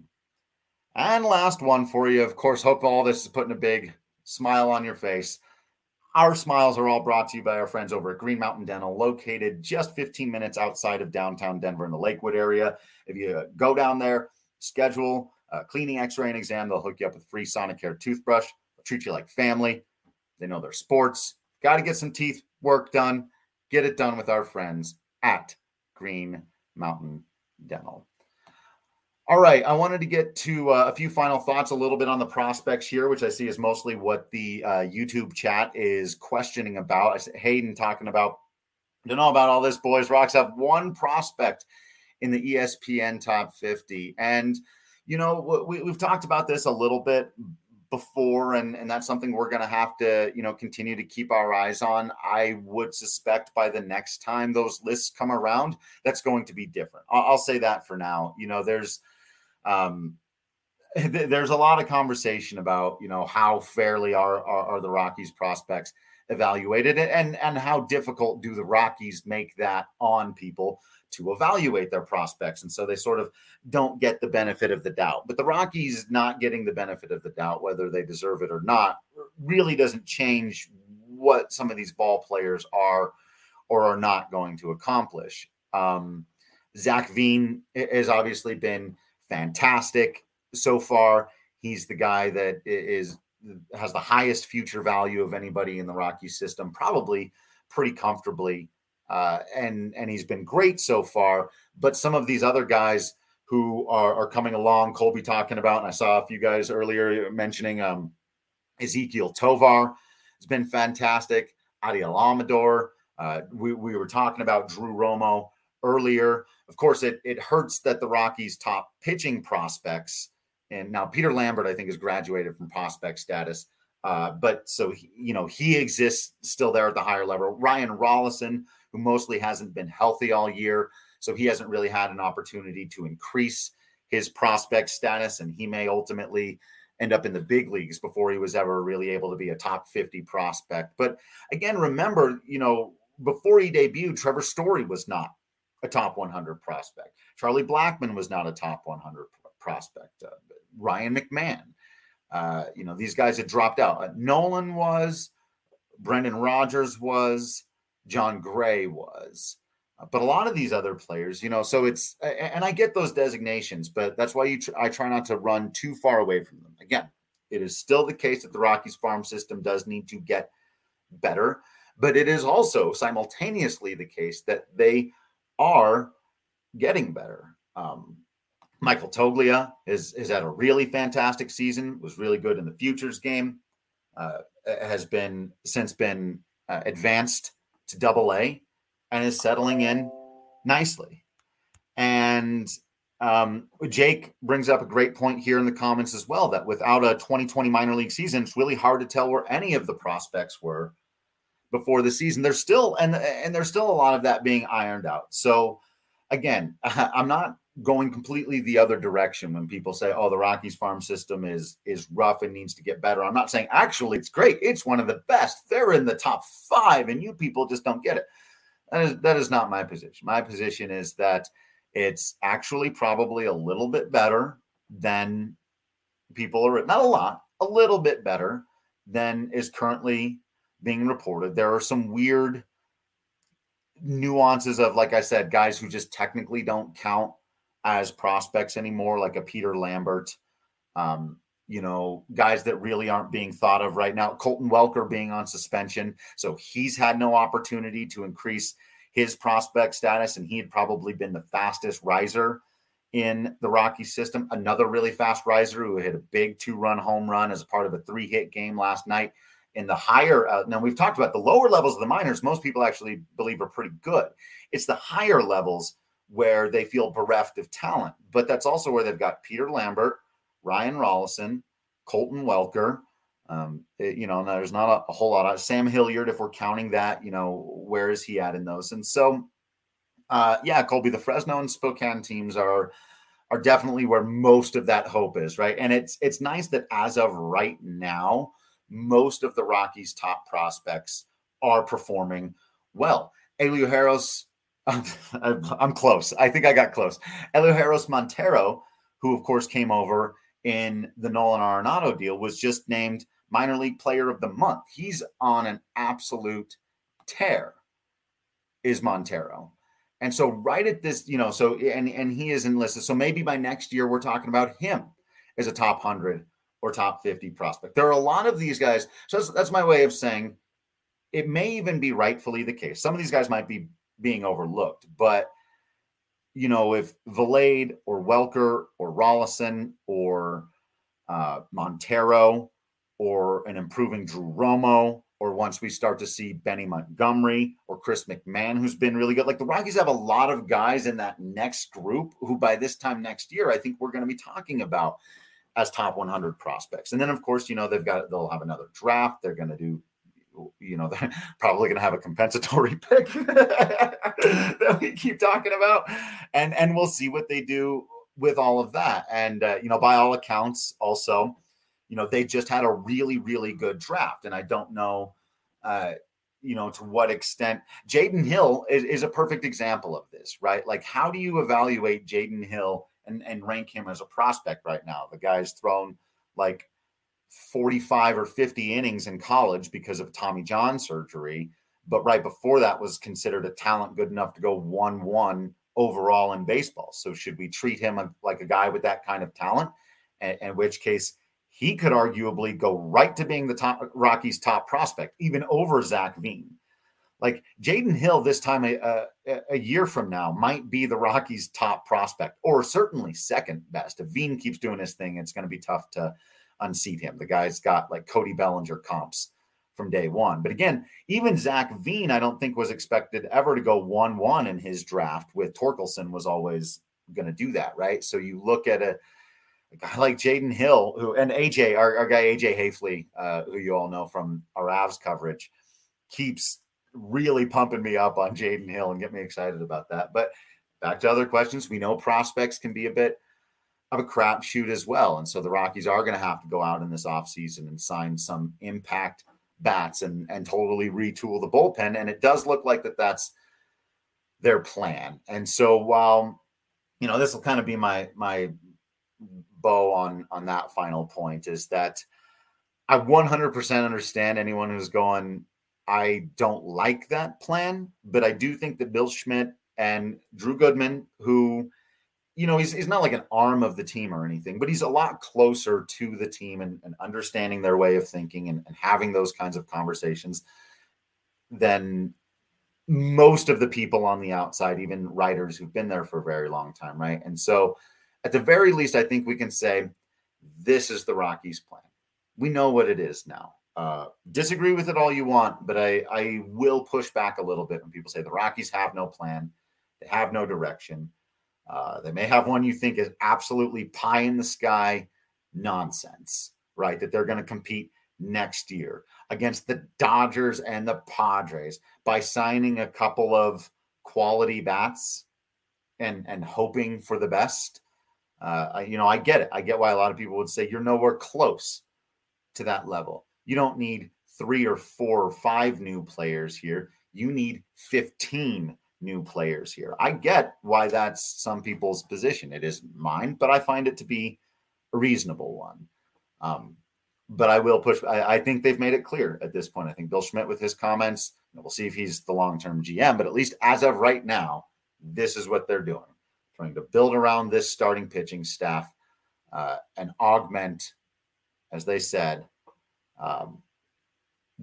And last one for you. Of course, hope all this is putting a big smile on your face. Our smiles are all brought to you by our friends over at Green Mountain Dental, located just 15 minutes outside of downtown Denver in the Lakewood area. If you go down there, schedule a cleaning, x ray, and exam, they'll hook you up with a free Sonicare toothbrush They treat you like family. They know their sports. Got to get some teeth work done. Get it done with our friends at Green Mountain Dental. All right, I wanted to get to uh, a few final thoughts, a little bit on the prospects here, which I see is mostly what the uh, YouTube chat is questioning about. I said Hayden talking about, don't know about all this, boys. Rocks have one prospect in the ESPN top 50. And, you know, we, we've talked about this a little bit, before and and that's something we're going to have to you know continue to keep our eyes on i would suspect by the next time those lists come around that's going to be different i'll, I'll say that for now you know there's um there's a lot of conversation about you know how fairly are, are, are the rockies prospects evaluated and and how difficult do the rockies make that on people to evaluate their prospects. And so they sort of don't get the benefit of the doubt. But the Rockies not getting the benefit of the doubt, whether they deserve it or not, really doesn't change what some of these ball players are or are not going to accomplish. Um, Zac Veen has obviously been fantastic so far. He's the guy that is has the highest future value of anybody in the Rocky system, probably pretty comfortably uh, and and he's been great so far. But some of these other guys who are, are coming along, Colby talking about, and I saw a few guys earlier mentioning um, Ezequiel Tovar has been fantastic. Adael Amador. Uh, we, we were talking about Drew Romo earlier. Of course, it, it hurts that the Rockies' top pitching prospects and now Peter Lambert, I think, has graduated from prospect status. Uh, but so he, you know he exists still there at the higher level. Ryan Rollison, who mostly hasn't been healthy all year, so he hasn't really had an opportunity to increase his prospect status, and he may ultimately end up in the big leagues before he was ever really able to be a top 50 prospect. But again, remember, you know, before he debuted, Trevor Story was not a top 100 prospect. Charlie Blackmon was not a top 100 prospect. Uh, Ryan McMahon, uh, you know, these guys had dropped out. Uh, Nolan was, Brendan Rodgers was, Jon Gray was. Uh, but a lot of these other players, you know, so it's and I get those designations, but that's why you tr- I try not to run too far away from them. Again, it is still the case that the Rockies farm system does need to get better, but it is also simultaneously the case that they are getting better. Um, Michael Toglia is has had a really fantastic season. Was really good in the futures game. Uh, has been since been uh, advanced to Double A and is settling in nicely. And um, Jake brings up a great point here in the comments as well that without a 2020 minor league season, it's really hard to tell where any of the prospects were before the season. There's still and and there's still a lot of that being ironed out. So again, I'm not going completely the other direction when people say, "Oh, the Rockies farm system is is rough and needs to get better." I'm not saying actually it's great. It's one of the best. They're in the top 5 and you people just don't get it. That is that is not my position. My position is that it's actually probably a little bit better than people are not a lot, a little bit better than is currently being reported. There are some weird nuances of, like I said, guys who just technically don't count as prospects anymore, like a Peter Lambert. Um, you know, guys that really aren't being thought of right now. Colton Welker being on suspension. So he's had no opportunity to increase his prospect status, and he had probably been the fastest riser in the Rocky system. Another really fast riser who hit a big two run home run as part of a three hit game last night. In the higher, uh, now we've talked about the lower levels of the minors, most people actually believe are pretty good. It's the higher levels where they feel bereft of talent, but that's also where they've got Peter Lambert Ryan Rollison, Colton Welker. Um, it, you know, there's not a, a, whole lot of Sam Hilliard, if we're counting that, you know, where is he at in those? And so, uh, yeah, Colby, the Fresno and Spokane teams are are definitely where most of that hope is, right? And it's it's nice that as of right now, most of the Rockies' top prospects are performing well. Elehuris, I'm close. I think I got close. Elehuris Montero, who of course came over in the Nolan Arenado deal was just named minor league player of the month. He's on an absolute tear, is Montero. And so right at this, you know, so and and he is enlisted. So maybe by next year we're talking about him as a top 100 or top 50 prospect. There are a lot of these guys. So that's, that's my way of saying it may even be rightfully the case. Some of these guys might be being overlooked, but you know, if Vilade or Welker or Rollison or uh, Montero or an improving Drew Romo, or once we start to see Benny Montgomery or Chris McMahon, who's been really good. Like the Rockies have a lot of guys in that next group who by this time next year, I think we're going to be talking about as top 100 prospects. And then, of course, you know, they've got, they'll have another draft. They're going to do you know, they're probably going to have a compensatory pick that we keep talking about, and and we'll see what they do with all of that. And uh, you know, by all accounts, also, you know, they just had a really really good draft, and I don't know, uh, you know, to what extent Jaden Hill is, is a perfect example of this, right? Like, how do you evaluate Jaden Hill and and rank him as a prospect right now? The guy's thrown like 45 or 50 innings in college because of Tommy John surgery. But right before that was considered a talent good enough to go 1 1 overall in baseball. So should we treat him uh, like a guy with that kind of talent? In which case, he could arguably go right to being the top Rockies' top prospect, even over Zac Veen. Like Jaden Hill, this time a, a, year from now, might be the Rockies' top prospect, or certainly second best. If Veen keeps doing his thing, it's going to be tough to unseat him. The guy's got like Cody Bellinger comps from day one. But again, even Zac Veen, I don't think was expected ever to go 1 1 in his draft with Torkelson was always going to do that, right? So you look at a, a guy like Jaden Hill, who and AJ, our, our guy AJ Haefele, uh, who you all know from our Avs coverage, keeps really pumping me up on Jaden Hill and get me excited about that. But back to other questions, we know prospects can be a bit of a crapshoot as well. And so the Rockies are going to have to go out in this offseason and sign some impact bats and, and totally retool the bullpen. And it does look like that that's their plan. And so while, you know, this will kind of be my, my bow on, on that final point is that I 100% understand anyone who's going, I don't like that plan, but I do think that Bill Schmidt and Drew Goodman, who, you know, he's, he's not like an arm of the team or anything, but he's a lot closer to the team and, and understanding their way of thinking and, and having those kinds of conversations than most of the people on the outside, even writers who've been there for a very long time, right? And so, at the very least, I think we can say this is the Rockies' plan. We know what it is now. Uh, disagree with it all you want, but I, I will push back a little bit when people say the Rockies have no plan, they have no direction. Uh, they may have one you think is absolutely pie in the sky nonsense, right? That they're going to compete next year against the Dodgers and the Padres by signing a couple of quality bats and and hoping for the best. Uh, you know, I get it. I get why a lot of people would say you're nowhere close to that level. You don't need three or four or five new players here. You need 15 new players here. I get why that's some people's position. It is mine, but I find it to be a reasonable one. Um, but I will push. I, I, think they've made it clear at this point. I think Bill Schmidt, with his comments, we'll see if he's the long term GM, but at least as of right now, this is what they're doing trying to build around this starting pitching staff uh, and augment, as they said, um,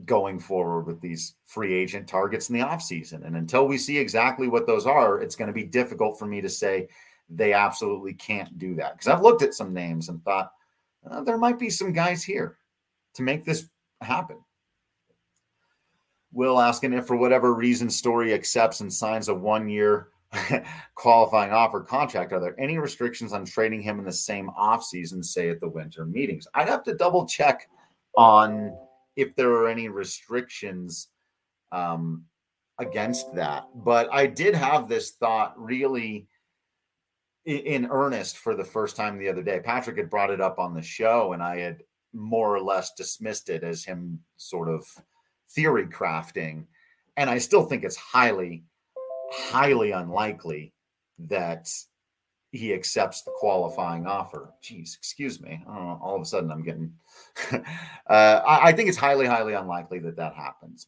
going forward with these free agent targets in the offseason. And until we see exactly what those are, it's going to be difficult for me to say they absolutely can't do that. Because I've looked at some names and thought uh, there might be some guys here to make this happen. Will asking if for whatever reason Story accepts and signs a one year qualifying offer contract, are there any restrictions on trading him in the same offseason, say at the winter meetings? I'd have to double check on if there are any restrictions um, against that. But I did have this thought really in earnest for the first time the other day. Patrick had brought it up on the show, and I had more or less dismissed it as him sort of theory crafting. And I still think it's highly, highly unlikely that he accepts the qualifying offer. Jeez, excuse me. all of a sudden, I'm getting. uh, I, I, think it's highly, highly unlikely that that happens.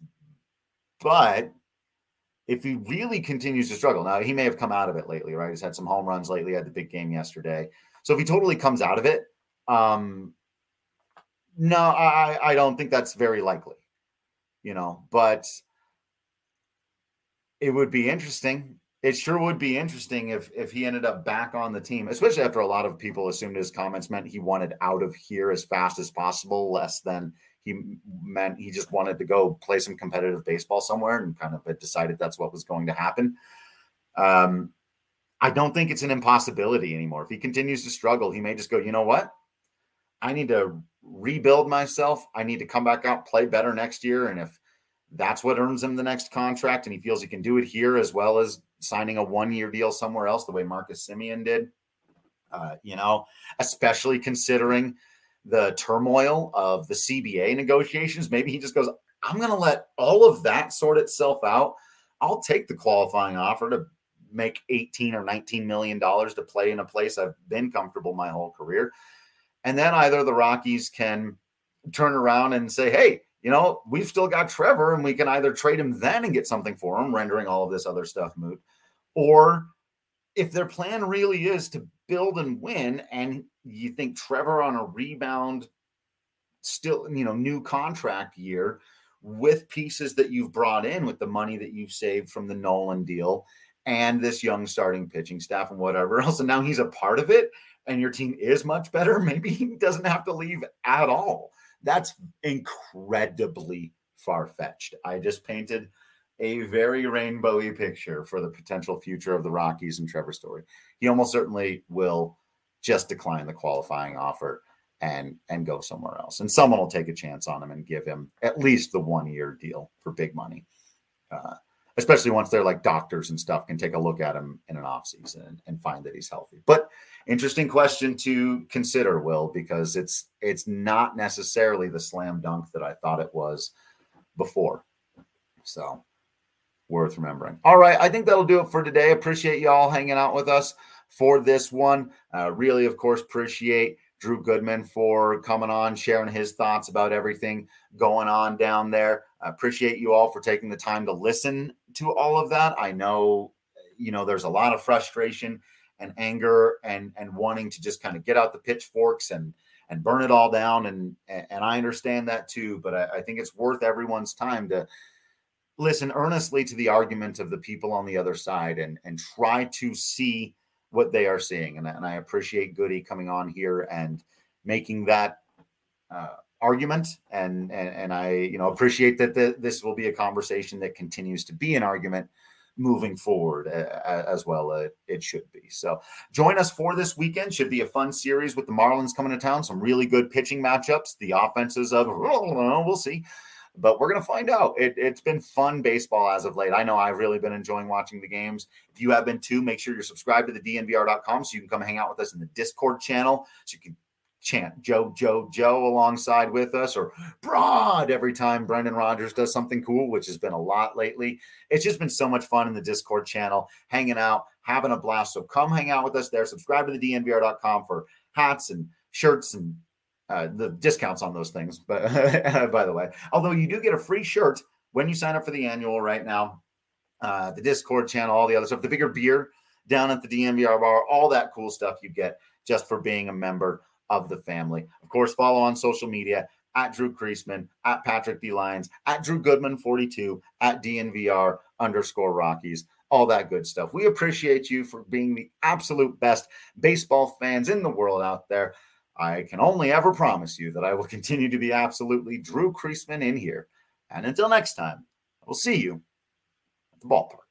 But if he really continues to struggle, now he may have come out of it lately, right? He's had some home runs lately. Had the big game yesterday. So if he totally comes out of it, um, no, I, I don't think that's very likely. You know, but it would be interesting it sure would be interesting if if he ended up back on the team, especially after a lot of people assumed his comments meant he wanted out of here as fast as possible, less than he meant he just wanted to go play some competitive baseball somewhere and kind of decided that's what was going to happen. Um, I don't think it's an impossibility anymore. If he continues to struggle, he may just go, you know what? I need to rebuild myself. I need to come back out, play better next year. And if that's what earns him the next contract and he feels he can do it here as well as signing a one year deal somewhere else, the way Marcus Semien did. Uh, you know, especially considering the turmoil of the CBA negotiations. Maybe he just goes, I'm going to let all of that sort itself out. I'll take the qualifying offer to make 18 or 19 million dollars to play in a place I've been comfortable my whole career. And then either the Rockies can turn around and say, hey, you know, we've still got Trevor and we can either trade him then and get something for him, rendering all of this other stuff moot, or if their plan really is to build and win, and you think Trevor on a rebound, still, you know, new contract year with pieces that you've brought in with the money that you've saved from the Nolan deal and this young starting pitching staff and whatever else. And now he's a part of it and your team is much better. Maybe he doesn't have to leave at all. That's incredibly far fetched. I just painted a very rainbowy picture for the potential future of the Rockies and Trevor Story. He almost certainly will just decline the qualifying offer and and go somewhere else. And someone will take a chance on him and give him at least the one year deal for big money. Uh, especially once they're like doctors and stuff can take a look at him in an offseason and, and find that he's healthy. But interesting question to consider, Will, because it's it's not necessarily the slam dunk that I thought it was before. So worth remembering. All right, I think that'll do it for today. Appreciate y'all hanging out with us for this one. Uh, really, of course, appreciate Drew Goodman for coming on, sharing his thoughts about everything going on down there. I appreciate you all for taking the time to listen to all of that. I know, you know, there's a lot of frustration and anger and and wanting to just kind of get out the pitchforks and and burn it all down. And and I understand that too. But I, I think it's worth everyone's time to listen earnestly to the argument of the people on the other side and and try to see what they are seeing. And, and I appreciate Goody coming on here and making that uh, argument. And, and, and I, you know, appreciate that the, this will be a conversation that continues to be an argument moving forward uh, as well. Uh, it should be. So join us for this weekend. Should be a fun series with the Marlins coming to town. Some really good pitching matchups. The offenses of, we'll see but we're going to find out. It, has been fun baseball as of late. I know I've really been enjoying watching the games. If you have been too, make sure you're subscribed to the DNVR.com so you can come hang out with us in the Discord channel so you can chant Joe, Joe, Joe alongside with us or Broad every time Brendan Rodgers does something cool, which has been a lot lately. It's just been so much fun in the Discord channel, hanging out, having a blast. So come hang out with us there. Subscribe to the DNVR.com for hats and shirts and uh, the discounts on those things. But by the way, although you do get a free shirt when you sign up for the annual right now, uh, the Discord channel, all the other stuff, the bigger beer down at the DNVR bar, all that cool stuff you get just for being a member of the family. Of course, follow on social media at Drew Creasman, at Patrick D. Lyons, at Drew Goodman 42, at DNVR underscore Rockies, all that good stuff. We appreciate you for being the absolute best baseball fans in the world out there. I can only ever promise you that I will continue to be absolutely Drew Creasman in here. And until next time, I will see you at the ballpark.